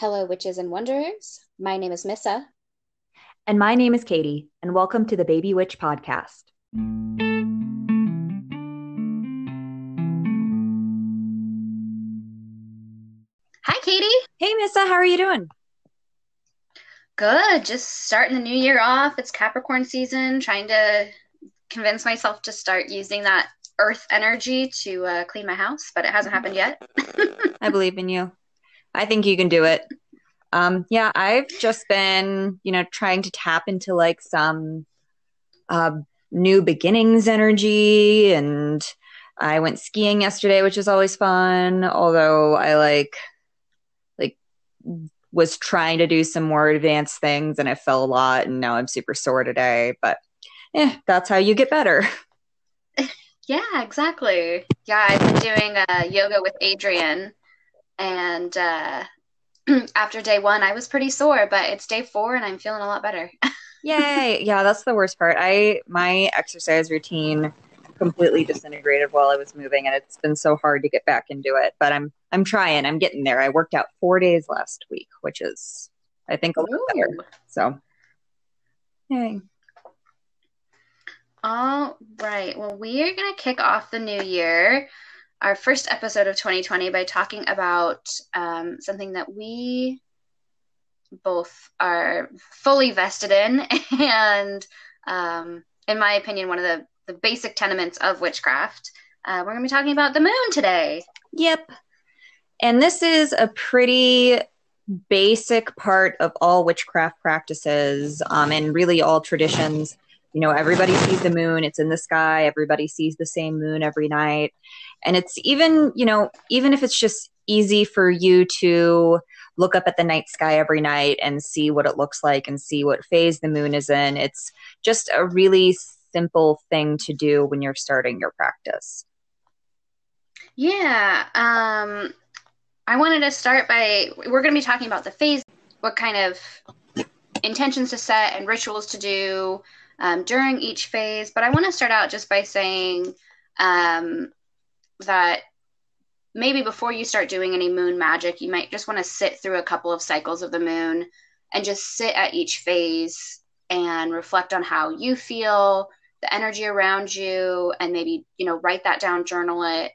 Hello, witches and wanderers. My name is Missa. And my name is Katie, and welcome to the Baby Witch Podcast. Hi, Katie. Hey, Missa, how are you doing? Good. Just starting the new year off. It's Capricorn season, trying to convince myself to start using that earth energy to uh, clean my house, but it hasn't happened yet. I believe in you. I think you can do it. Um, yeah, I've just been, you know, trying to tap into like some uh, new beginnings energy, and I went skiing yesterday, which is always fun. Although I like, like, was trying to do some more advanced things, and I fell a lot, and now I'm super sore today. But, yeah, that's how you get better. Yeah, exactly. Yeah, I've been doing uh, yoga with Adriene, and uh, after day one, I was pretty sore, but it's day four, and I'm feeling a lot better. Yay! Yeah, that's the worst part. I my exercise routine completely disintegrated while I was moving, and it's been so hard to get back into it. But I'm I'm trying. I'm getting there. I worked out four days last week, which is I think a little better. So, yay. All right. Well, we are going to kick off the new year, our first episode of 2020, by talking about um, something that we both are fully vested in, and um, in my opinion, one of the, the basic tenements of witchcraft. Uh, we're going to be talking about the moon today. Yep. And this is a pretty basic part of all witchcraft practices um, and really all traditions you know everybody sees the moon it's in the sky everybody sees the same moon every night. And it's even you know even if it's just easy for you to look up at the night sky every night and see what it looks like and see what phase the moon is in it's just a really simple thing to do when you're starting your practice. Yeah um i wanted to start by we're going to be talking about the phase what kind of intentions to set and rituals to do um, during each phase. But I want to start out just by saying um, that maybe before you start doing any moon magic, you might just want to sit through a couple of cycles of the moon and just sit at each phase and reflect on how you feel, the energy around you, and maybe, you know, write that down, journal it,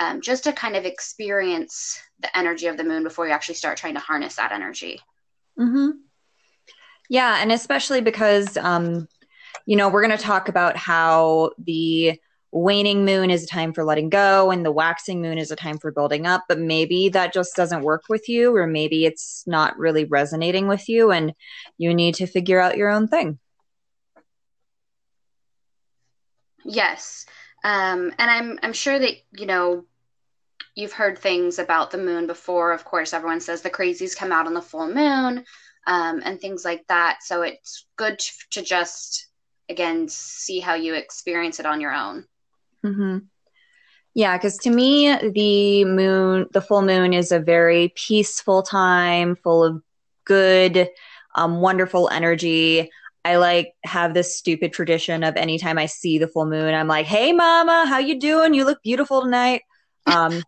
um, just to kind of experience the energy of the moon before you actually start trying to harness that energy. Mm-hmm. Yeah, and especially because um, you know, we're going to talk about how the waning moon is a time for letting go and the waxing moon is a time for building up, but maybe that just doesn't work with you, or maybe it's not really resonating with you and you need to figure out your own thing. Yes. Um, and I'm, I'm sure that, you know, you've heard things about the moon before. Of course, everyone says the crazies come out on the full moon um, and things like that. So it's good to just again see how you experience it on your own. Mm-hmm. yeah because to me the moon the full moon is a very peaceful time full of good um, wonderful energy. I like have this stupid tradition of anytime i see the full moon i'm like hey mama how you doing? You look beautiful tonight. Um,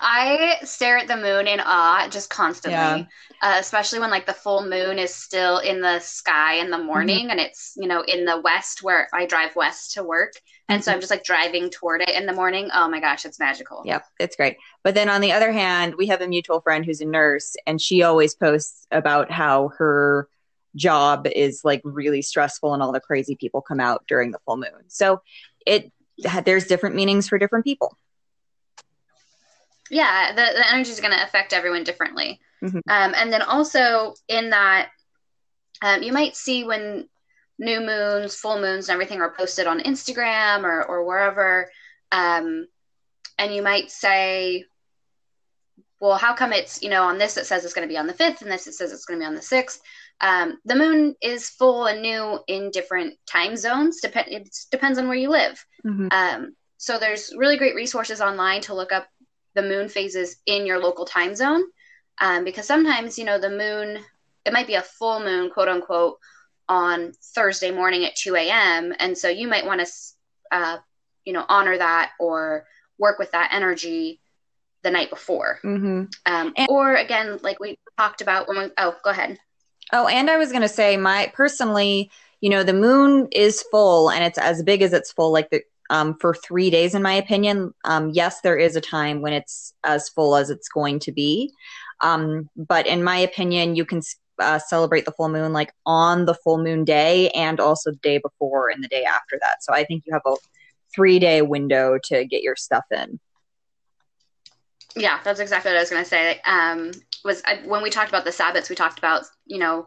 I stare at the moon in awe just constantly, yeah. uh, especially when like the full moon is still in the sky in the morning mm-hmm. and it's, you know, in the west where I drive west to work. And mm-hmm. so I'm just like driving toward it in the morning. Oh my gosh, it's magical. Yep, it's great. But then on the other hand, we have a mutual friend who's a nurse and she always posts about how her job is like really stressful and all the crazy people come out during the full moon. So it there's different meanings for different people yeah the, the energy is going to affect everyone differently mm-hmm. um, and then also in that um, you might see when new moons full moons and everything are posted on instagram or, or wherever um, and you might say well how come it's you know on this it says it's going to be on the 5th and this it says it's going to be on the 6th um, the moon is full and new in different time zones Dep- it depends on where you live mm-hmm. um, so there's really great resources online to look up the moon phases in your local time zone. Um, because sometimes, you know, the moon, it might be a full moon, quote unquote, on Thursday morning at 2 a.m. And so you might want to, uh, you know, honor that or work with that energy the night before. Mm-hmm. Um, and- or again, like we talked about when we, oh, go ahead. Oh, and I was going to say, my personally, you know, the moon is full and it's as big as it's full, like the, um, for three days, in my opinion. Um, yes, there is a time when it's as full as it's going to be. Um, but in my opinion, you can uh, celebrate the full moon like on the full moon day and also the day before and the day after that. So I think you have a three day window to get your stuff in. Yeah, that's exactly what I was going to say. Um, was I, when we talked about the Sabbats, we talked about you know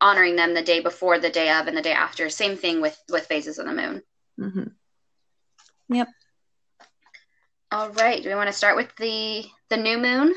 honoring them the day before, the day of, and the day after. Same thing with with phases of the moon. Mm-hmm. Yep. All right. Do we want to start with the the new moon?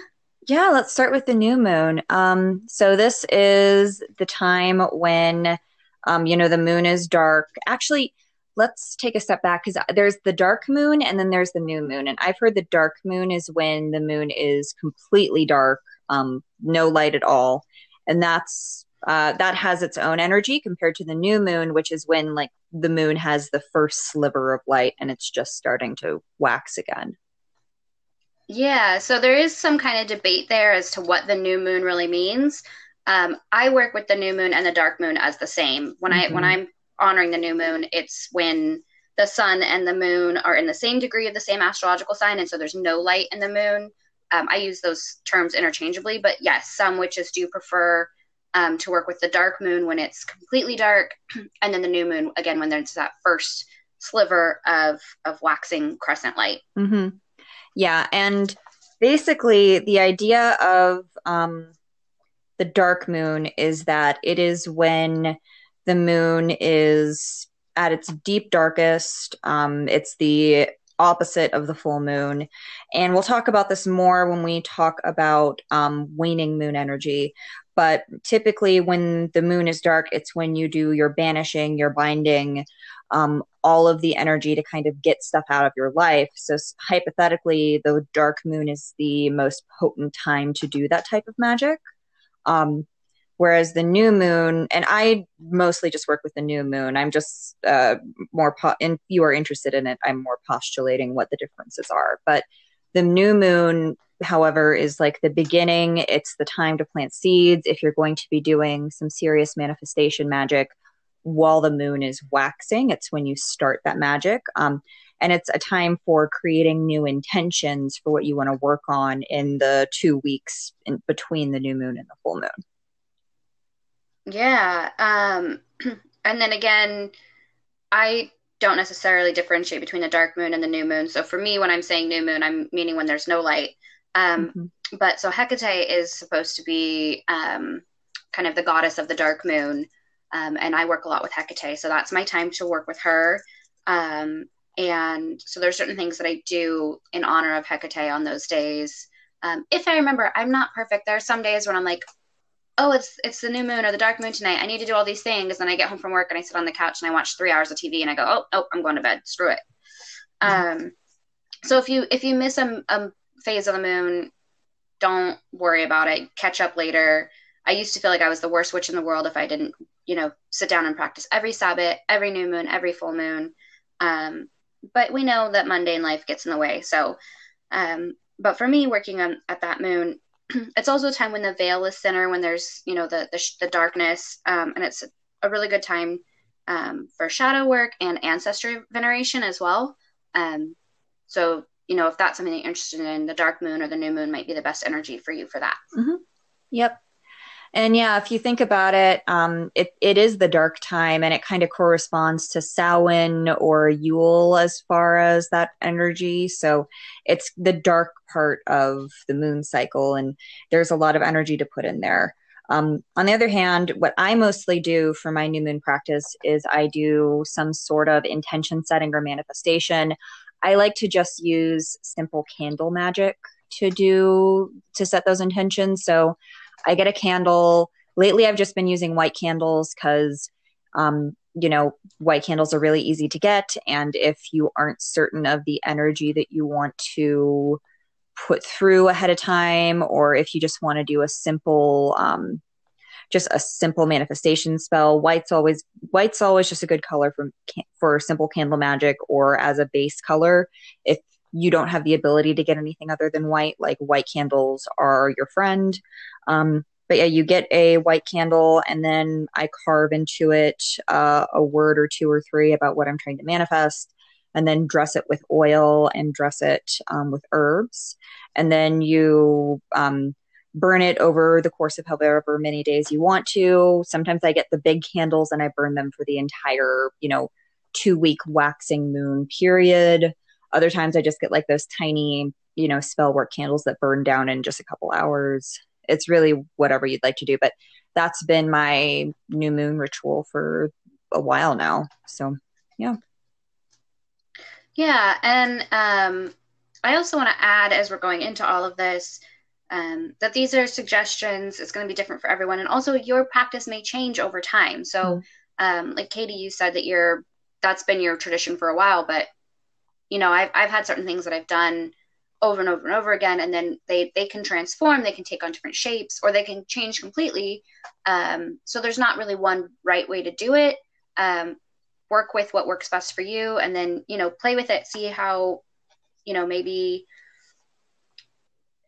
Yeah, let's start with the new moon. Um, so this is the time when, um, you know, the moon is dark. Actually, let's take a step back because there's the dark moon and then there's the new moon. And I've heard the dark moon is when the moon is completely dark, um, no light at all, and that's uh, that has its own energy compared to the new moon, which is when like the moon has the first sliver of light and it's just starting to wax again. Yeah, so there is some kind of debate there as to what the new moon really means. Um, I work with the new moon and the dark moon as the same. When mm-hmm. I when I'm honoring the new moon, it's when the sun and the moon are in the same degree of the same astrological sign, and so there's no light in the moon. Um, I use those terms interchangeably, but yes, some witches do prefer um, to work with the dark moon when it's completely dark, and then the new moon again when there's that first sliver of of waxing crescent light. Mm-hmm. Yeah, and basically the idea of um, the dark moon is that it is when the moon is at its deep darkest. Um, it's the opposite of the full moon. And we'll talk about this more when we talk about um, waning moon energy. But typically, when the moon is dark, it's when you do your banishing, your binding, um, all of the energy to kind of get stuff out of your life. So, hypothetically, the dark moon is the most potent time to do that type of magic. Um, whereas the new moon, and I mostly just work with the new moon. I'm just uh, more, po- if you are interested in it, I'm more postulating what the differences are. But the new moon, however, is like the beginning. It's the time to plant seeds. If you're going to be doing some serious manifestation magic, while the moon is waxing. It's when you start that magic. Um, and it's a time for creating new intentions for what you want to work on in the two weeks in between the new moon and the full moon. Yeah. Um, and then again, I don't necessarily differentiate between the dark moon and the new moon. So for me, when I'm saying new moon, I'm meaning when there's no light. Um, mm-hmm. But so Hecate is supposed to be um, kind of the goddess of the dark moon. Um, and I work a lot with Hecate, so that's my time to work with her. Um, and so there's certain things that I do in honor of Hecate on those days. Um, if I remember, I'm not perfect. There are some days when I'm like, oh, it's it's the new moon or the dark moon tonight. I need to do all these things. And I get home from work and I sit on the couch and I watch three hours of TV and I go, oh, oh, I'm going to bed. Screw it. Mm-hmm. Um, so if you if you miss a, a phase of the moon, don't worry about it. Catch up later. I used to feel like I was the worst witch in the world if I didn't you know, sit down and practice every Sabbat, every new moon, every full moon. Um, but we know that mundane life gets in the way. So, um, but for me, working on at that moon, it's also a time when the veil is thinner, when there's you know the the, the darkness, um, and it's a really good time um, for shadow work and ancestry veneration as well. Um, so you know if that's something you're interested in, the dark moon or the new moon might be the best energy for you for that. Mm-hmm. Yep. And yeah, if you think about it, um, it, it is the dark time and it kind of corresponds to Samhain or Yule as far as that energy. So it's the dark part of the moon cycle, and there's a lot of energy to put in there. Um, on the other hand, what I mostly do for my new moon practice is I do some sort of intention setting or manifestation. I like to just use simple candle magic to do to set those intentions. So I get a candle. Lately, I've just been using white candles because, um, you know, white candles are really easy to get. And if you aren't certain of the energy that you want to put through ahead of time, or if you just want to do a simple, um, just a simple manifestation spell, white's always white's always just a good color for for simple candle magic or as a base color. If you don't have the ability to get anything other than white, like white candles are your friend. Um, but yeah, you get a white candle, and then I carve into it uh, a word or two or three about what I'm trying to manifest, and then dress it with oil and dress it um, with herbs. And then you um, burn it over the course of however many days you want to. Sometimes I get the big candles and I burn them for the entire, you know, two week waxing moon period. Other times I just get like those tiny, you know, spell work candles that burn down in just a couple hours. It's really whatever you'd like to do, but that's been my new moon ritual for a while now. So, yeah. Yeah, and um I also want to add as we're going into all of this um, that these are suggestions. It's going to be different for everyone, and also your practice may change over time. So, mm um, like Katie, you said that you're that's been your tradition for a while, but you know, I've I've had certain things that I've done over and over and over again, and then they they can transform, they can take on different shapes, or they can change completely. Um, so there's not really one right way to do it. Um, work with what works best for you, and then you know, play with it, see how you know maybe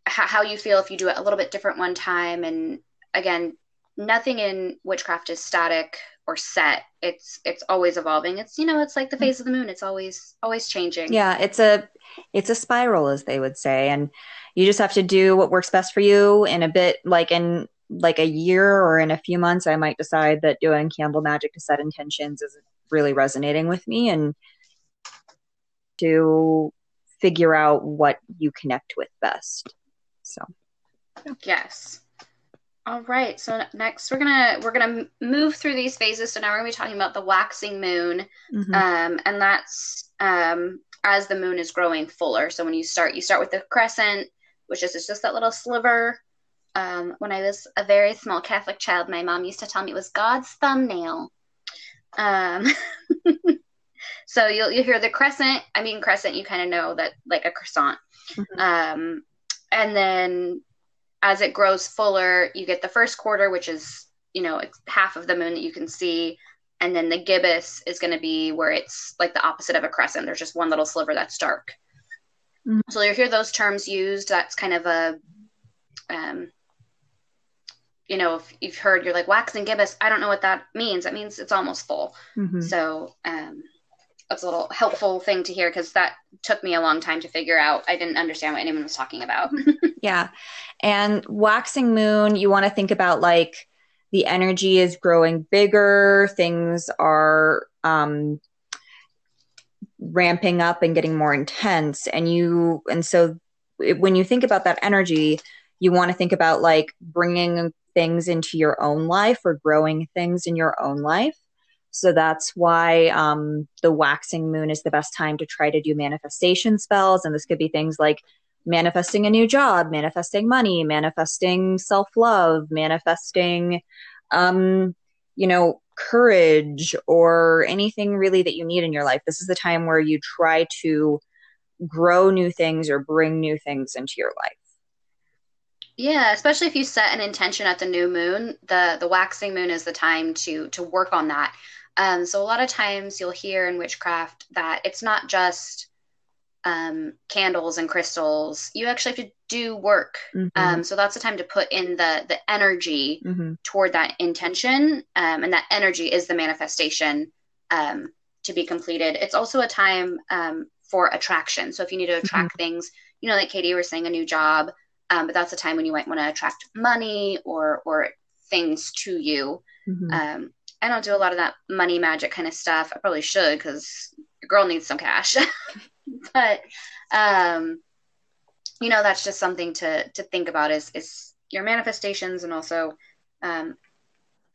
how you feel if you do it a little bit different one time and again nothing in witchcraft is static or set it's it's always evolving it's you know it's like the mm-hmm. phase of the moon it's always always changing yeah it's a it's a spiral as they would say and you just have to do what works best for you in a bit like in like a year or in a few months i might decide that doing candle magic to set intentions is really resonating with me and to figure out what you connect with best. So, yes. All right. So next we're gonna we're gonna move through these phases. So now we're gonna be talking about the waxing moon, mm-hmm. um, and that's um, as the moon is growing fuller. So when you start, you start with the crescent, which is just that little sliver. Um, when I was a very small Catholic child, my mom used to tell me it was God's thumbnail. Um, So you'll you hear the crescent. I mean crescent. You kind of know that like a croissant. Mm-hmm. Um, and then as it grows fuller, you get the first quarter, which is you know half of the moon that you can see, and then the gibbous is going to be where it's like the opposite of a crescent. There's just one little sliver that's dark. Mm-hmm. So you hear those terms used. That's kind of a um, you know, if you've heard, you're like waxing gibbous. I don't know what that means. That means it's almost full. Mm-hmm. So, um, that's a little helpful thing to hear because that took me a long time to figure out. I didn't understand what anyone was talking about. yeah. And waxing moon, you want to think about like the energy is growing bigger, things are um, ramping up and getting more intense. And you, and so when you think about that energy, you want to think about like bringing things into your own life or growing things in your own life so that's why um, the waxing moon is the best time to try to do manifestation spells. And this could be things like manifesting a new job, manifesting money, manifesting self love, manifesting, um, you know, courage or anything really that you need in your life. This is the time where you try to grow new things or bring new things into your life. Yeah, especially if you set an intention at the new moon, the the waxing moon is the time to to work on that. Um, so a lot of times you'll hear in witchcraft that it's not just um, candles and crystals. You actually have to do work. Mm-hmm. Um, so that's the time to put in the the energy mm-hmm. toward that intention, um, and that energy is the manifestation um, to be completed. It's also a time um, for attraction. So if you need to attract mm-hmm. things, you know, like Katie was saying, a new job, um, but that's a time when you might want to attract money or or things to you. Mm-hmm. Um, I don't do a lot of that money magic kind of stuff. I probably should because your girl needs some cash. but um, you know, that's just something to to think about is is your manifestations and also um,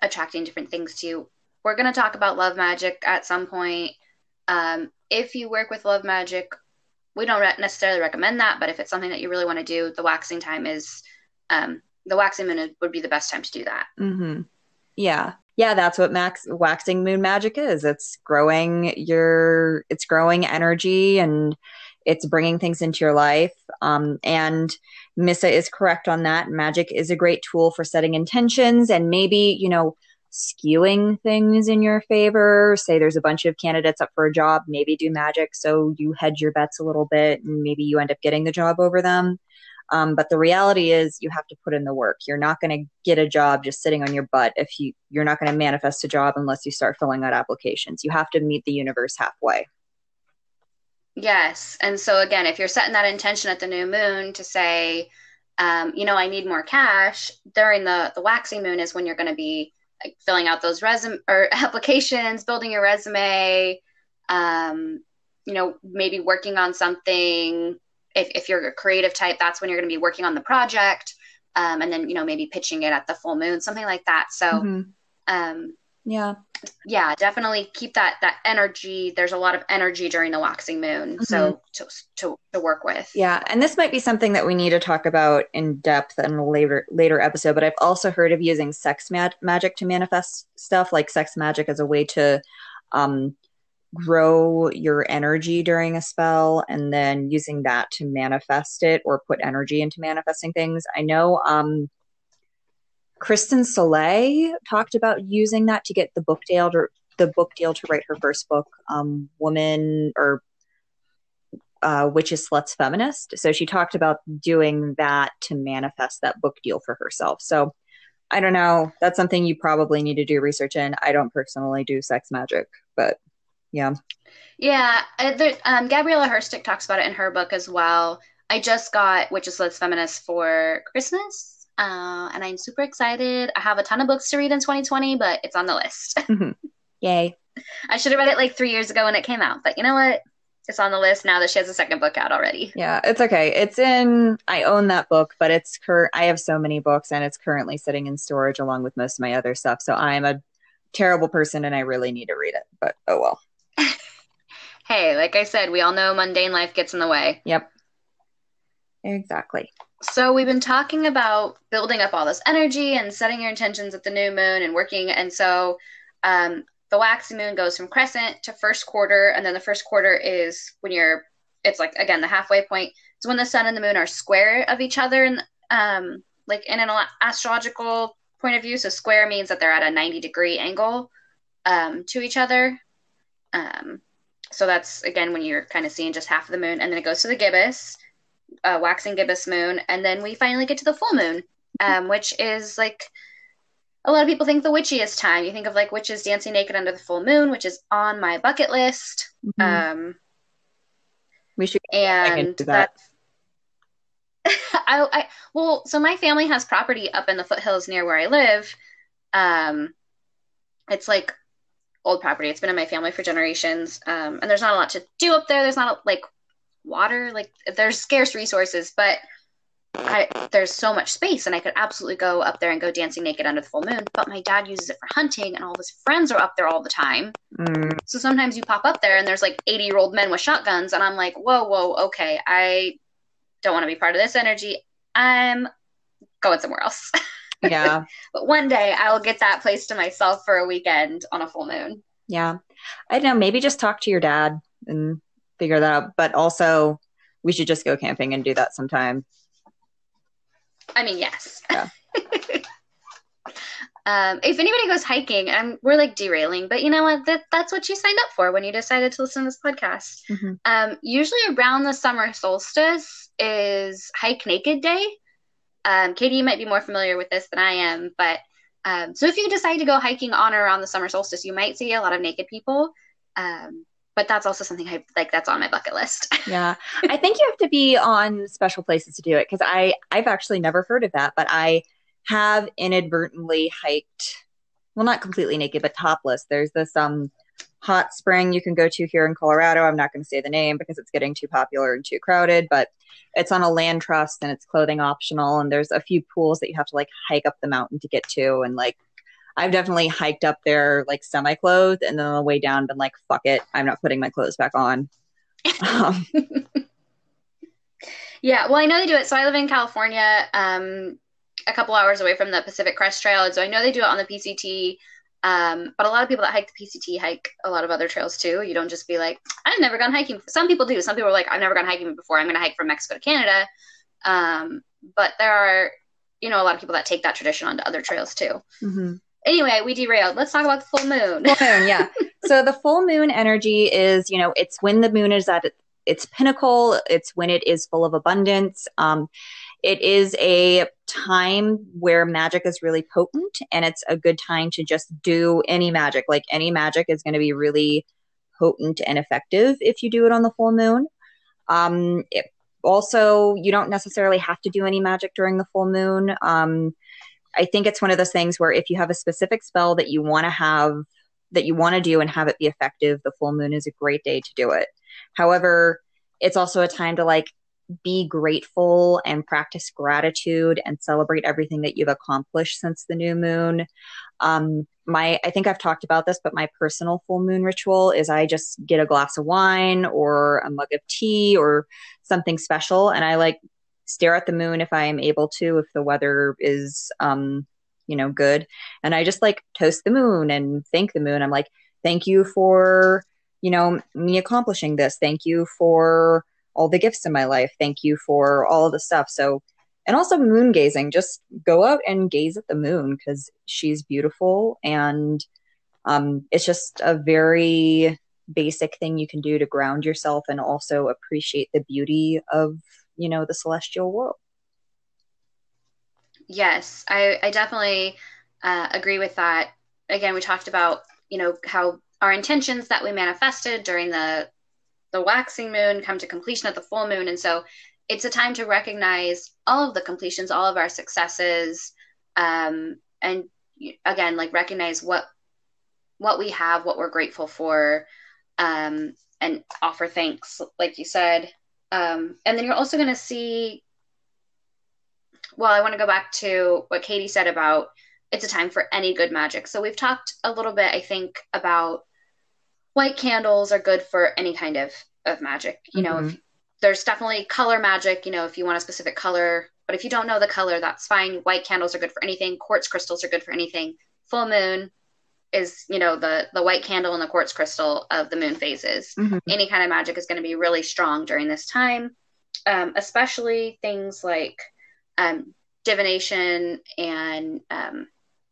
attracting different things to you. We're gonna talk about love magic at some point. Um, if you work with love magic, we don't re- necessarily recommend that, but if it's something that you really want to do, the waxing time is um, the waxing minute would be the best time to do that. Mm-hmm. Yeah, yeah, that's what max waxing moon magic is. It's growing your, it's growing energy and it's bringing things into your life. Um, and Missa is correct on that. Magic is a great tool for setting intentions and maybe, you know, skewing things in your favor. Say there's a bunch of candidates up for a job, maybe do magic so you hedge your bets a little bit and maybe you end up getting the job over them. Um, but the reality is you have to put in the work. You're not going to get a job just sitting on your butt if you you're not going to manifest a job unless you start filling out applications. You have to meet the universe halfway. Yes. And so again, if you're setting that intention at the new moon to say, um, you know, I need more cash during the the waxing moon is when you're going to be like filling out those resume or applications, building your resume, um, you know, maybe working on something. If, if you're a creative type, that's when you're going to be working on the project. Um, and then, you know, maybe pitching it at the full moon, something like that. So, mm-hmm. um, yeah. Yeah, definitely keep that that energy. There's a lot of energy during the waxing moon, mm-hmm. so to, to to work with. Yeah, and this might be something that we need to talk about in depth in a later later episode. But I've also heard of using sex mag- magic to manifest stuff, like sex magic as a way to um, grow your energy during a spell, and then using that to manifest it or put energy into manifesting things. I know. Um, Kristen Sollée talked about using that to get the book deal to the book deal to write her first book, um, Woman or uh, Witches, Sluts, Feminist. So she talked about doing that to manifest that book deal for herself. So I don't know. That's something you probably need to do research in. I don't personally do sex magic, but yeah. Yeah. Uh, there, um, Gabriela Herstik talks about it in her book as well. I just got Witches, Sluts, Feminist for Christmas uh, and I'm super excited. I have a ton of books to read in 2020, but it's on the list. Mm-hmm. Yay. I should have read it like three years ago when it came out, but you know what? It's on the list now that she has a second book out already. Yeah, it's okay. It's in, I own that book, but it's cur- I have so many books and it's currently sitting in storage along with most of my other stuff. So I'm a terrible person and I really need to read it, but oh well. hey, like I said, we all know mundane life gets in the way. Yep. Exactly. So we've been talking about building up all this energy and setting your intentions at the new moon and working. And so um, the waxing moon goes from crescent to first quarter, and then the first quarter is when you're. It's like again the halfway point. It's when the sun and the moon are square of each other, and um, like in an astrological point of view. So square means that they're at a ninety degree angle um, to each other. Um, so that's again when you're kind of seeing just half of the moon, and then it goes to the gibbous uh, waxing gibbous moon, and then we finally get to the full moon, um, which is like a lot of people think the witchiest time. You think of like witches dancing naked under the full moon, which is on my bucket list. Mm-hmm. Um, we should and that. I, I well, so my family has property up in the foothills near where I live. Um, it's like old property. It's been in my family for generations. Um, and there's not a lot to do up there. There's not a, like water. Like there's scarce resources, but I, there's so much space, and I could absolutely go up there and go dancing naked under the full moon. But my dad uses it for hunting, and all of his friends are up there all the time. Mm. So sometimes you pop up there, and there's like 80 year old men with shotguns, and I'm like, whoa, whoa, okay, I don't want to be part of this energy. I'm going somewhere else. Yeah. but one day I will get that place to myself for a weekend on a full moon. Yeah. I don't know. Maybe just talk to your dad and figure that out. But also, we should just go camping and do that sometime. I mean, yes. Yeah. um, if anybody goes hiking, and we're like derailing, but you know what? That, that's what you signed up for when you decided to listen to this podcast. Mm-hmm. Um, usually around the summer solstice is Hike Naked Day. Um, Katie, you might be more familiar with this than I am, but um, so if you decide to go hiking on or around the summer solstice, you might see a lot of naked people. Um, but that's also something I like that's on my bucket list. yeah. I think you have to be on special places to do it because I I've actually never heard of that, but I have inadvertently hiked well not completely naked but topless. There's this um hot spring you can go to here in Colorado. I'm not going to say the name because it's getting too popular and too crowded, but it's on a land trust and it's clothing optional and there's a few pools that you have to like hike up the mountain to get to and like I've definitely hiked up there like semi clothed and then on the way down been like, fuck it, I'm not putting my clothes back on. Um, yeah, well, I know they do it. So I live in California, um, a couple hours away from the Pacific Crest Trail. And so I know they do it on the PCT. Um, but a lot of people that hike the PCT hike a lot of other trails too. You don't just be like, I've never gone hiking. Some people do. Some people are like, I've never gone hiking before. I'm going to hike from Mexico to Canada. Um, but there are, you know, a lot of people that take that tradition onto other trails too. Mm-hmm. anyway, we derailed. Let's talk about the full moon. Full moon, yeah. so the full moon energy is, you know, it's when the moon is at its pinnacle. It's when it is full of abundance. Um, it is a time where magic is really potent, and it's a good time to just do any magic. Like any magic is going to be really potent and effective if you do it on the full moon. Um, it, also, you don't necessarily have to do any magic during the full moon. Um, I think it's one of those things where if you have a specific spell that you want to have, that you want to do and have it be effective, the full moon is a great day to do it. However, it's also a time to like be grateful and practice gratitude and celebrate everything that you've accomplished since the new moon. Um, my, I think I've talked about this, but my personal full moon ritual is I just get a glass of wine or a mug of tea or something special, and I like stare at the moon if I am able to, if the weather is, um, you know, good, and I just like toast the moon and thank the moon. I'm like, thank you for, you know, me accomplishing this. Thank you for all the gifts in my life. Thank you for all the stuff. So, and also moon gazing. Just go out and gaze at the moon because she's beautiful, and um, it's just a very basic thing you can do to ground yourself and also appreciate the beauty of you know the celestial world. Yes, I, I definitely uh, agree with that. Again, we talked about you know how our intentions that we manifested during the the waxing moon come to completion at the full moon. And so it's a time to recognize all of the completions, all of our successes, um, and again, like recognize what what we have, what we're grateful for, um, and offer thanks, like you said. Um, and then you're also going to see. Well, I want to go back to what Katie said about it's a time for any good magic. So we've talked a little bit, I think, about white candles are good for any kind of of magic. You mm-hmm. know, if, there's definitely color magic. You know, if you want a specific color, but if you don't know the color, that's fine. White candles are good for anything. Quartz crystals are good for anything. Full moon is you know the the white candle and the quartz crystal of the moon phases. Mm-hmm. Any kind of magic is going to be really strong during this time, um, especially things like um, divination and um,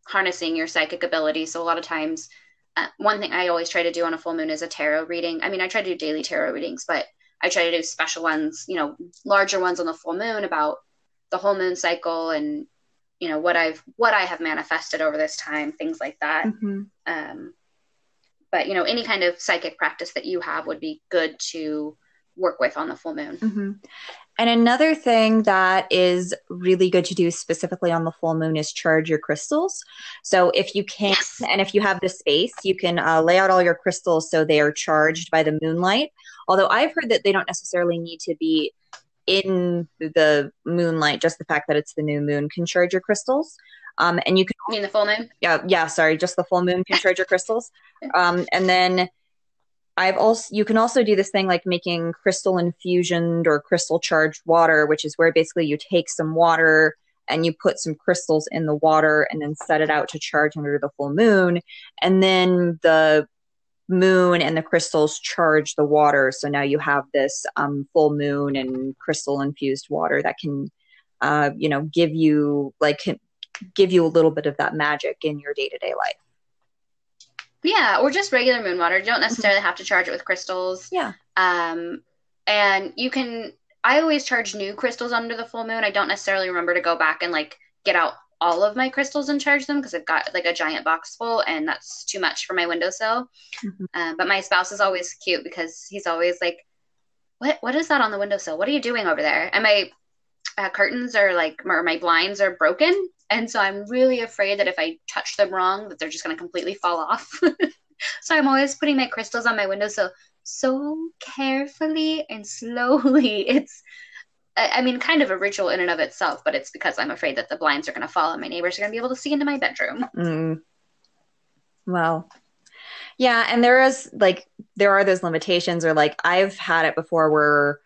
harnessing your psychic ability. So a lot of times one thing I always try to do on a full moon is a tarot reading. I mean, I try to do daily tarot readings, but I try to do special ones, you know, larger ones on the full moon about the whole moon cycle and you know what I've what I have manifested over this time, things like that. Mm-hmm. Um, but you know, any kind of psychic practice that you have would be good to work with on the full moon. Mm-hmm. And another thing that is really good to do specifically on the full moon is charge your crystals. So if you can, yes. and if you have the space, you can uh, lay out all your crystals so they are charged by the moonlight. Although I've heard that they don't necessarily need to be in the moonlight, just the fact that it's the new moon can charge your crystals. Um, and you can you mean the full moon? Yeah, yeah. Sorry, just the full moon can charge your crystals. Um, and then I've also you can also do this thing like making crystal infusioned or crystal charged water, which is where basically you take some water and you put some crystals in the water and then set it out to charge under the full moon, and then the moon and the crystals charge the water. So now you have this um, full moon and crystal infused water that can, uh, you know, give you like give you a little bit of that magic in your day to day life. Yeah, or just regular moon water. You don't necessarily have to charge it with crystals. Yeah. Um, and you can. I always charge new crystals under the full moon. I don't necessarily remember to go back and like get out all of my crystals and charge them because I've got like a giant box full, and that's too much for my windowsill. Mm-hmm. Um, but my spouse is always cute because he's always like, "What? What is that on the windowsill? What are you doing over there?" And my uh, curtains are like, or my blinds are broken, and so I'm really afraid that if I touch them wrong, that they're just going to completely fall off. so I'm always putting my crystals on my windowsill so so carefully and slowly. It's, I mean, kind of a ritual in and of itself, but it's because I'm afraid that the blinds are going to fall and my neighbors are going to be able to see into my bedroom. Mm. Well, yeah, and there is like there are those limitations, or like I've had it before where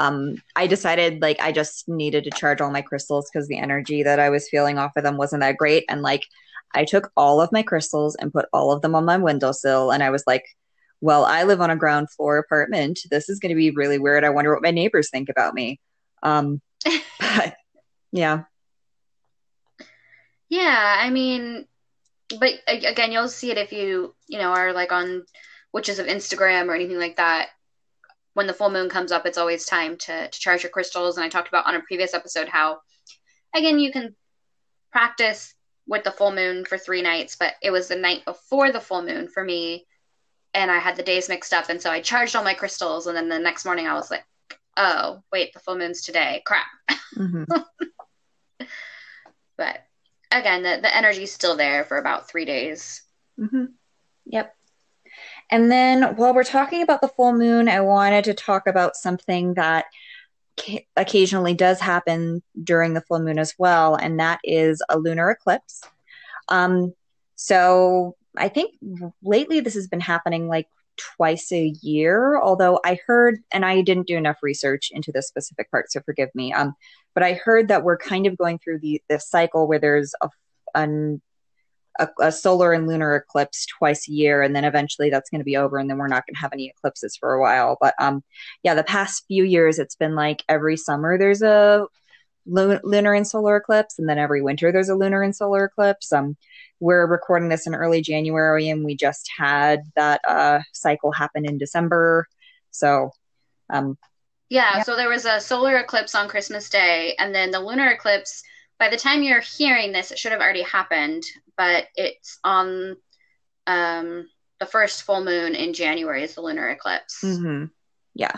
um, I decided like I just needed to charge all my crystals because the energy that I was feeling off of them wasn't that great. And like I took all of my crystals and put all of them on my windowsill. And I was like, well, I live on a ground floor apartment. This is going to be really weird. I wonder what my neighbors think about me. Um, but yeah. Yeah. I mean, but again, you'll see it if you you know are like on witches of Instagram or anything like that. When the full moon comes up, it's always time to to charge your crystals. And I talked about on a previous episode how, again, you can practice with the full moon for three nights, but it was the night before the full moon for me, and I had the days mixed up, and so I charged all my crystals, and then the next morning I was like, oh wait, the full moon's today. Crap. Mm-hmm. but again, the, the energy's still there for about three days. Mm-hmm. Yep. And then while we're talking about the full moon, I wanted to talk about something that occasionally does happen during the full moon as well, and that is a lunar eclipse. Um, so I think lately this has been happening like twice a year. Although I heard, and I didn't do enough research into this specific part, so forgive me. Um, but I heard that we're kind of going through the this cycle where there's a, an, a, a solar and lunar eclipse twice a year, and then eventually that's going to be over, and then we're not going to have any eclipses for a while. But um, yeah, the past few years it's been like every summer there's a lunar and solar eclipse, and then every winter there's a lunar and solar eclipse. Um, we're recording this in early January, and we just had that uh, cycle happen in December. So, um, yeah, yeah, so there was a solar eclipse on Christmas Day, and then the lunar eclipse. By the time you're hearing this, it should have already happened, but it's on um, the first full moon in January is the lunar eclipse. Mm-hmm. Yeah.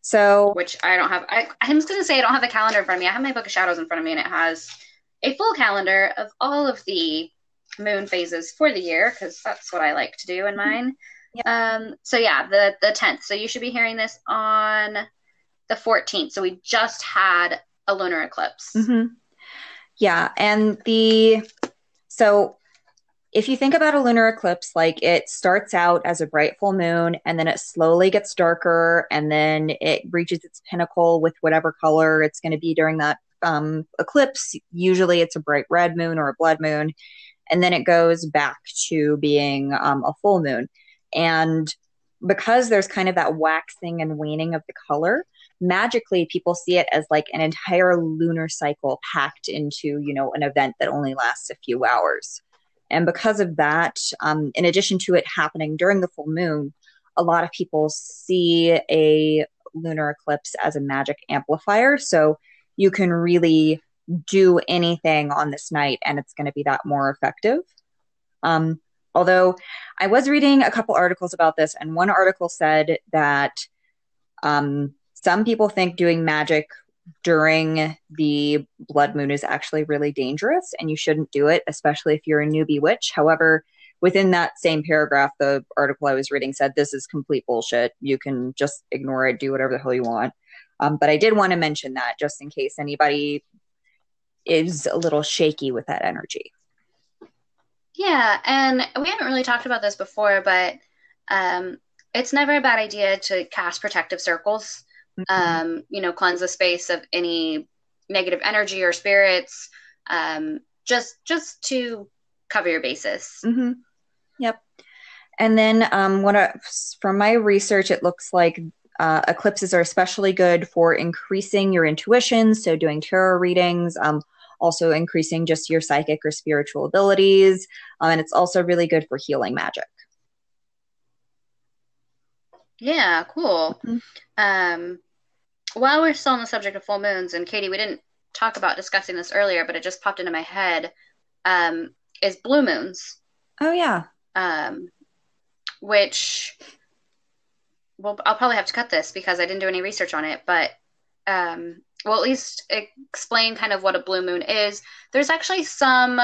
So, which I don't have. I, I'm just gonna say I don't have the calendar in front of me. I have my book of shadows in front of me, and it has a full calendar of all of the moon phases for the year because that's what I like to do in mm-hmm. mine. Yep. Um, so yeah, the the tenth. So you should be hearing this on the fourteenth. So we just had a lunar eclipse. Mm-hmm. Yeah, and the so if you think about a lunar eclipse, like it starts out as a bright full moon and then it slowly gets darker and then it reaches its pinnacle with whatever color it's going to be during that um, eclipse. Usually it's a bright red moon or a blood moon and then it goes back to being um, a full moon. And because there's kind of that waxing and waning of the color, magically people see it as like an entire lunar cycle packed into, you know, an event that only lasts a few hours. And because of that, um, in addition to it happening during the full moon, a lot of people see a lunar eclipse as a magic amplifier. So you can really do anything on this night and it's going to be that more effective. Um, although I was reading a couple articles about this, and one article said that um, some people think doing magic during the blood moon is actually really dangerous and you shouldn't do it, especially if you're a newbie witch. However, within that same paragraph, the article I was reading said this is complete bullshit. You can just ignore it, do whatever the hell you want. Um, but I did want to mention that just in case anybody is a little shaky with that energy. Yeah, and we haven't really talked about this before, but um, it's never a bad idea to cast protective circles. Mm-hmm. Um, you know, cleanse the space of any negative energy or spirits, um, just just to cover your bases. Mm-hmm. Yep. And then, um, what I, from my research, it looks like uh, eclipses are especially good for increasing your intuition, so doing tarot readings, um, also increasing just your psychic or spiritual abilities. Um, and it's also really good for healing magic. Yeah, cool. Mm-hmm. Um, while we're still on the subject of full moons, and Katie, we didn't talk about discussing this earlier, but it just popped into my head, um, is blue moons. Oh, yeah. Um, which, well, I'll probably have to cut this because I didn't do any research on it, but um, well, at least explain kind of what a blue moon is. There's actually some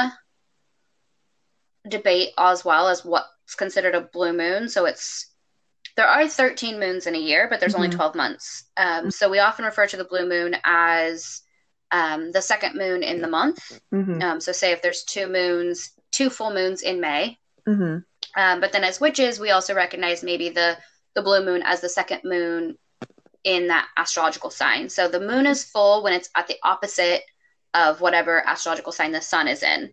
debate as well as what's considered a blue moon. So it's there are 13 moons in a year, but there's mm-hmm. only 12 months. Um, so we often refer to the blue moon as um, the second moon in the month. Mm-hmm. Um, so say if there's two moons, two full moons in May. Mm-hmm. Um, but then as witches, we also recognize maybe the the blue moon as the second moon in that astrological sign. So the moon is full when it's at the opposite of whatever astrological sign the sun is in.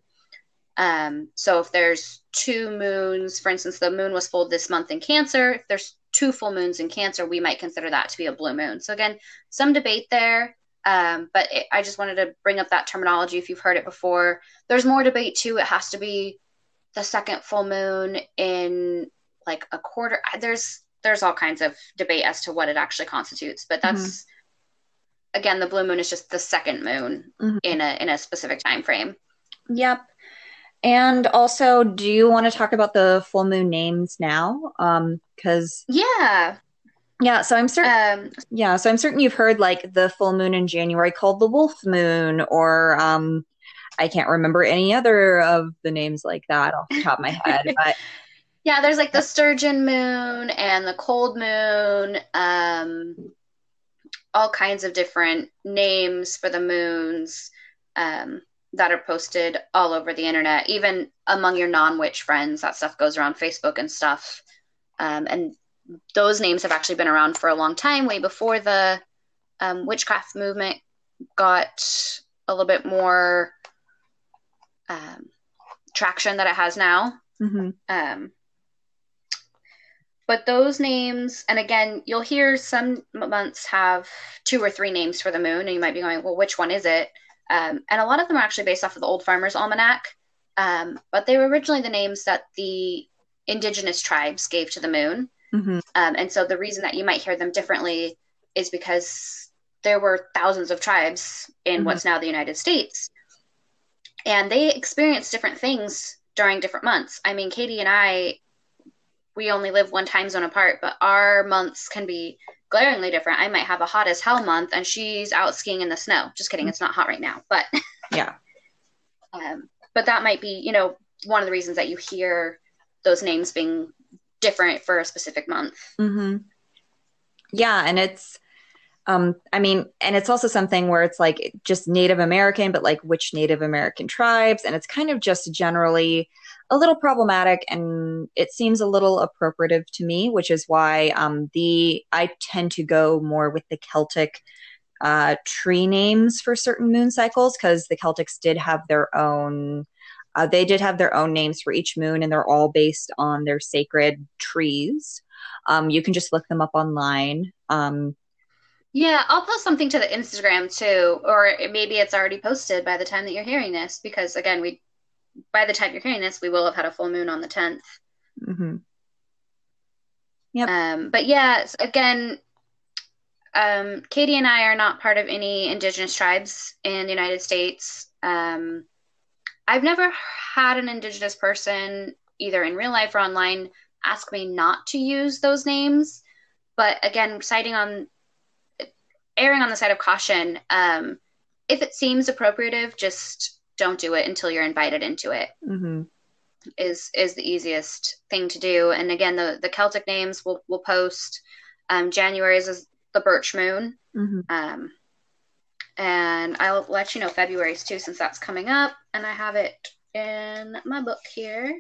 Um, so if there's two moons, for instance, the moon was full this month in Cancer, if there's two full moons in Cancer, we might consider that to be a blue moon. So again, some debate there. Um, but it, I just wanted to bring up that terminology if you've heard it before. There's more debate too. It has to be the second full moon in like a quarter. There's there's all kinds of debate as to what it actually constitutes, but that's mm-hmm. again the blue moon is just the second moon mm-hmm. in a in a specific time frame. Yep. And also, do you want to talk about the full moon names now? Um, because yeah, yeah. So I'm certain. Um, yeah, so I'm certain you've heard like the full moon in January called the wolf moon, or um, I can't remember any other of the names like that off the top of my head. But yeah, there's like the sturgeon moon and the cold moon. Um, all kinds of different names for the moons. Um, that are posted all over the internet, even among your non witch friends. That stuff goes around Facebook and stuff. Um, and those names have actually been around for a long time, way before the um, witchcraft movement got a little bit more um, traction that it has now. Mm-hmm. Um, but those names, and again, you'll hear some months have two or three names for the moon, and you might be going, well, which one is it? Um, and a lot of them are actually based off of the Old Farmer's Almanac, um, but they were originally the names that the indigenous tribes gave to the moon. Mm-hmm. Um, and so the reason that you might hear them differently is because there were thousands of tribes in mm-hmm. what's now the United States. And they experienced different things during different months. I mean, Katie and I, we only live one time zone apart, but our months can be glaringly different. I might have a hot as hell month and she's out skiing in the snow. Just kidding, it's not hot right now, but yeah. um, but that might be, you know, one of the reasons that you hear those names being different for a specific month. Mm-hmm. Yeah, and it's um, I mean, and it's also something where it's like just Native American, but like which Native American tribes, and it's kind of just generally a little problematic and it seems a little appropriative to me, which is why um, the I tend to go more with the Celtic uh, tree names for certain moon cycles because the Celtics did have their own. Uh, they did have their own names for each moon, and they're all based on their sacred trees. Um, you can just look them up online. Um, yeah, I'll post something to the Instagram too, or maybe it's already posted by the time that you're hearing this, because again, we by the time you're hearing this, we will have had a full moon on the 10th. Mm-hmm. Yep. Um, but yeah, again, um, Katie and I are not part of any indigenous tribes in the United States. Um, I've never had an indigenous person, either in real life or online, ask me not to use those names. But again, citing on erring on the side of caution, um, if it seems appropriative, just don't do it until you're invited into it. Mm-hmm. Is is the easiest thing to do. And again, the the Celtic names we'll we'll post. Um, January is the Birch Moon. Mm-hmm. Um, and I'll let you know February's too, since that's coming up, and I have it in my book here.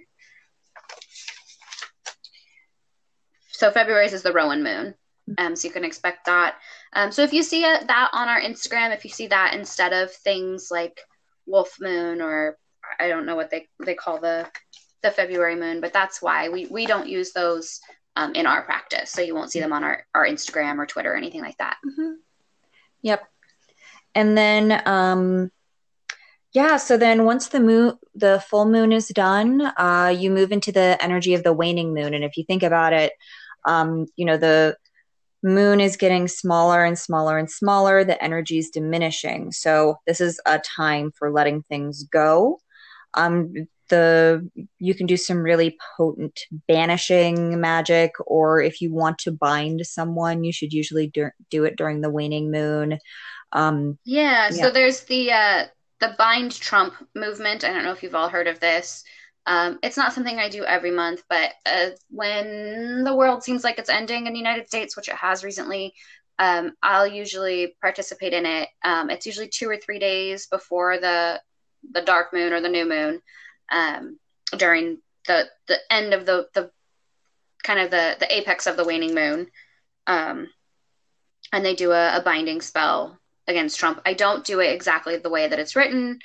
So February's is the Rowan Moon. Um, so you can expect that. Um, so if you see it, that on our Instagram, if you see that instead of things like wolf moon or I don't know what they they call the the February moon, but that's why we we don't use those um, in our practice. So you won't see them on our our Instagram or Twitter or anything like that. Mm-hmm. Yep. And then um yeah, so then once the moon the full moon is done, uh you move into the energy of the waning moon and if you think about it um you know the moon is getting smaller and smaller and smaller. The energy is diminishing. So this is a time for letting things go. Um the you can do some really potent banishing magic or if you want to bind someone you should usually do, do it during the waning moon. Um yeah, yeah. so there's the uh the bind trump movement. I don't know if you've all heard of this um, it's not something I do every month, but uh, when the world seems like it's ending in the United States, which it has recently, um, I'll usually participate in it. Um, it's usually two or three days before the the dark moon or the new moon, um, during the the end of the the kind of the the apex of the waning moon, um, and they do a, a binding spell against Trump. I don't do it exactly the way that it's written.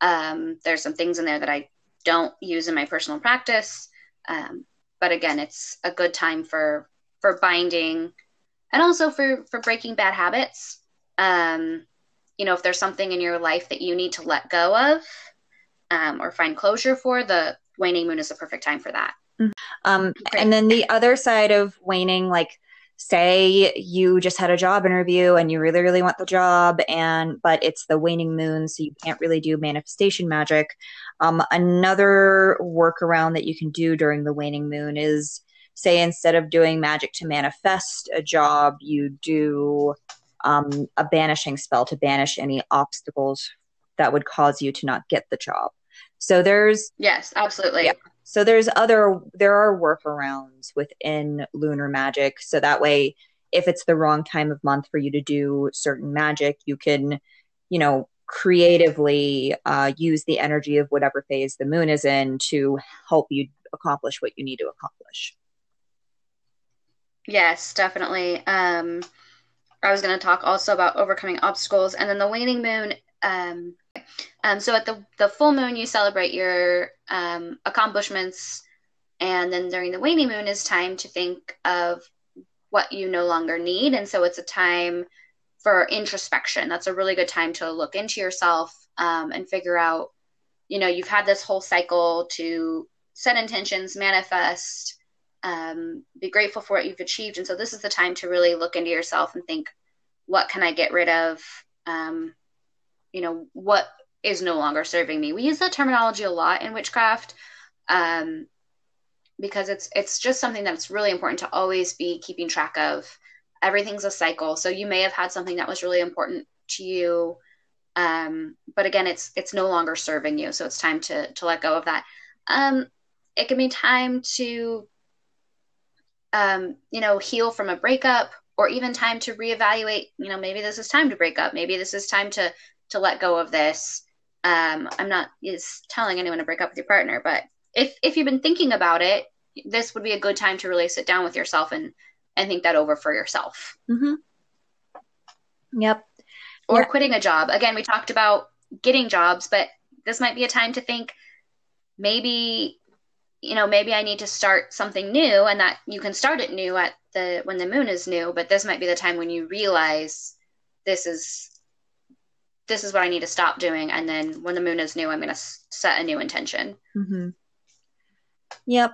Um, there's some things in there that I don't use in my personal practice. Um, but again, it's a good time for for binding and also for for breaking bad habits. Um, you know, if there's something in your life that you need to let go of um, or find closure for, the waning moon is the perfect time for that. Mm-hmm. Um, and then the other side of waning, like say you just had a job interview and you really really want the job and but it's the waning moon so you can't really do manifestation magic. Um, another workaround that you can do during the waning moon is say instead of doing magic to manifest a job you do um, a banishing spell to banish any obstacles that would cause you to not get the job. So there's yes absolutely. Yeah, so there's other there are workarounds within lunar magic. So that way if it's the wrong time of month for you to do certain magic, you can, you know, creatively uh, use the energy of whatever phase the moon is in to help you accomplish what you need to accomplish. Yes, definitely. Um, I was going to talk also about overcoming obstacles, and then the waning moon um, um, so at the, the full moon, you celebrate your um, accomplishments. And then during the waning moon is time to think of what you no longer need. And so it's a time for introspection. That's a really good time to look into yourself um, and figure out, you know, you've had this whole cycle to set intentions, manifest, um, be grateful for what you've achieved. And so this is the time to really look into yourself and think, what can I get rid of? Um, you know what is no longer serving me. We use that terminology a lot in witchcraft um, because it's it's just something that's really important to always be keeping track of. Everything's a cycle so you may have had something that was really important to you um, but again it's it's no longer serving you so it's time to to let go of that. Um, it can be time to um, you know heal from a breakup or even time to reevaluate you know maybe this is time to break up. Maybe this is time to to let go of this. Um, I'm not is telling anyone to break up with your partner, but if if you've been thinking about it, this would be a good time to really sit down with yourself and and think that over for yourself. Mm-hmm. Yep. Or quitting a job. Again, we talked about getting jobs, but this might be a time to think maybe you know maybe i need to start something new and that you can start it new at the when the moon is new but this might be the time when you realize this is this is what I need to stop doing. And then when the moon is new, I'm going to s- set a new intention. Mm-hmm. Yep.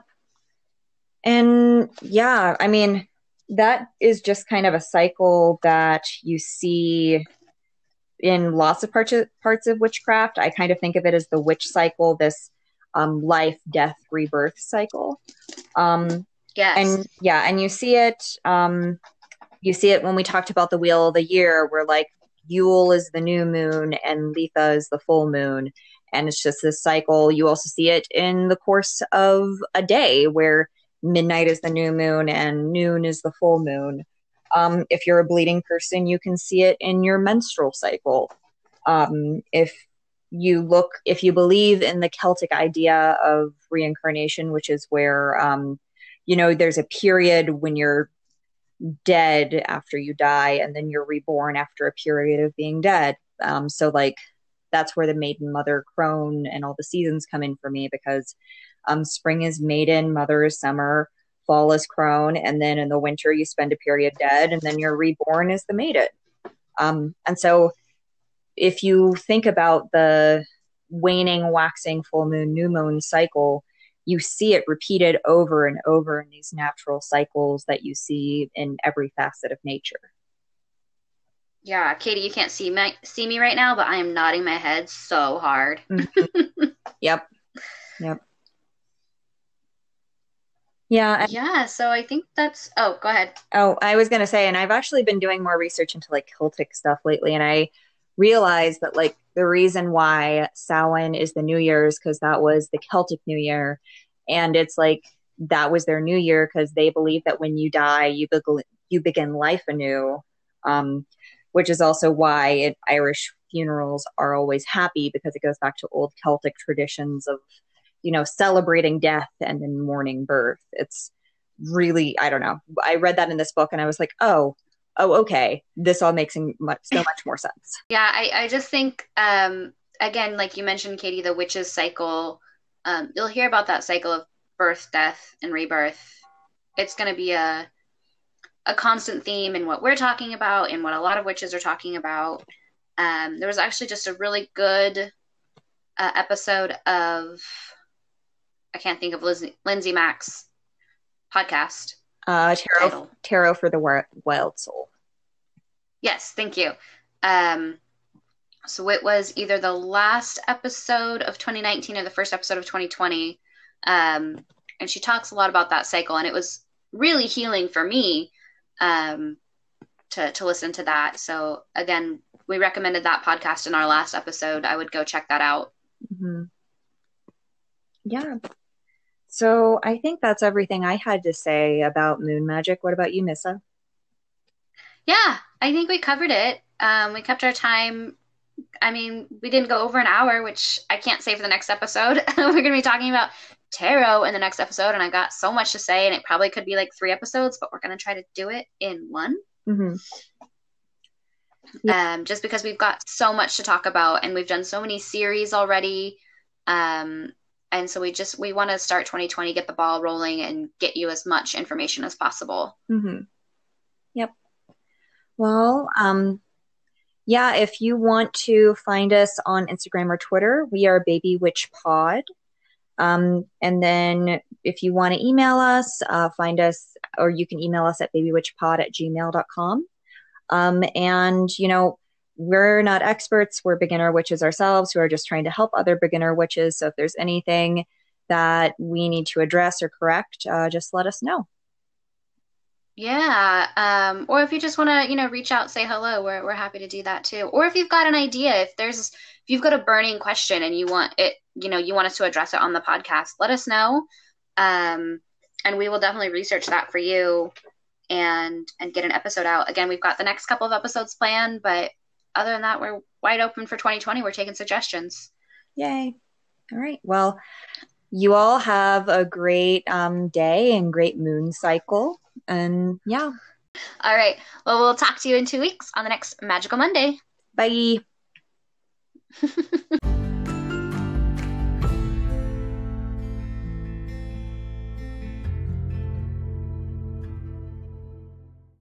And yeah, I mean, that is just kind of a cycle that you see in lots of parts of, parts of witchcraft. I kind of think of it as the witch cycle, this um, life, death, rebirth cycle. Um, yes. And yeah, and you see it. Um, you see it when we talked about the wheel of the year, where like Yule is the new moon and Litha is the full moon. And it's just this cycle. You also see it in the course of a day where midnight is the new moon and noon is the full moon. Um, if you're a bleeding person, you can see it in your menstrual cycle. Um, if you look, if you believe in the Celtic idea of reincarnation, which is where, um, you know, there's a period when you're dead after you die and then you're reborn after a period of being dead. Um, so like that's where the maiden mother crone and all the seasons come in for me because um, spring is maiden mother is summer fall is crone and then in the winter you spend a period dead and then you're reborn as the maiden. Um, and so if you think about the waning waxing full moon new moon cycle you see it repeated over and over in these natural cycles that you see in every facet of nature. Yeah, Katie, you can't see me see me right now, but I am nodding my head so hard. Mm-hmm. yep. Yep. Yeah. Yeah, so I think that's oh, go ahead. Oh, I was going to say and I've actually been doing more research into like Celtic stuff lately and I realized that like the reason why Samhain is the New Year is because that was the Celtic New Year, and it's like that was their New Year because they believe that when you die, you begin you begin life anew, um, which is also why it, Irish funerals are always happy because it goes back to old Celtic traditions of you know celebrating death and then mourning birth. It's really I don't know. I read that in this book and I was like, oh, oh, okay, this all makes much, so much more sense. Yeah, I, I just think, um, again, like you mentioned, Katie, the witches cycle, um, you'll hear about that cycle of birth, death, and rebirth. It's going to be a, a constant theme in what we're talking about and what a lot of witches are talking about. Um, there was actually just a really good uh, episode of I can't think of Liz- Lindsay Mack's podcast. Uh, tarot, title. tarot for the wild soul. Yes, thank you. Um, so it was either the last episode of 2019 or the first episode of 2020. Um, and she talks a lot about that cycle, and it was really healing for me um, to to listen to that. So again, we recommended that podcast in our last episode. I would go check that out. Mm-hmm. Yeah. So I think that's everything I had to say about moon magic. What about you, Missa? Yeah, I think we covered it. Um, we kept our time. I mean, we didn't go over an hour, which I can't say for the next episode. We're going to be talking about tarot in the next episode, and I got so much to say, and it probably could be like three episodes, but we're going to try to do it in one. Mm-hmm. Yeah. Um, just because we've got so much to talk about, and we've done so many series already. Um, and so we just we want to start 2020, get the ball rolling, and get you as much information as possible. Mm-hmm. Yep. Well, um, yeah, if you want to find us on Instagram or Twitter, we are Baby Witch Pod. Um, and then if you want to email us, uh, find us, or you can email us at babywitchpod at gmail.com. Um, and, you know, we're not experts, we're beginner witches ourselves who are just trying to help other beginner witches. So if there's anything that we need to address or correct, uh, just let us know. Yeah. Um, or if you just want to, you know, reach out, say hello, we're, we're happy to do that too. Or if you've got an idea, if there's, if you've got a burning question and you want it, you know, you want us to address it on the podcast, let us know. Um, and we will definitely research that for you and, and get an episode out. Again, we've got the next couple of episodes planned, but other than that, we're wide open for 2020. We're taking suggestions. Yay. All right. Well, you all have a great um, day and great moon cycle. And yeah. All right. Well, we'll talk to you in two weeks on the next Magical Monday. Bye.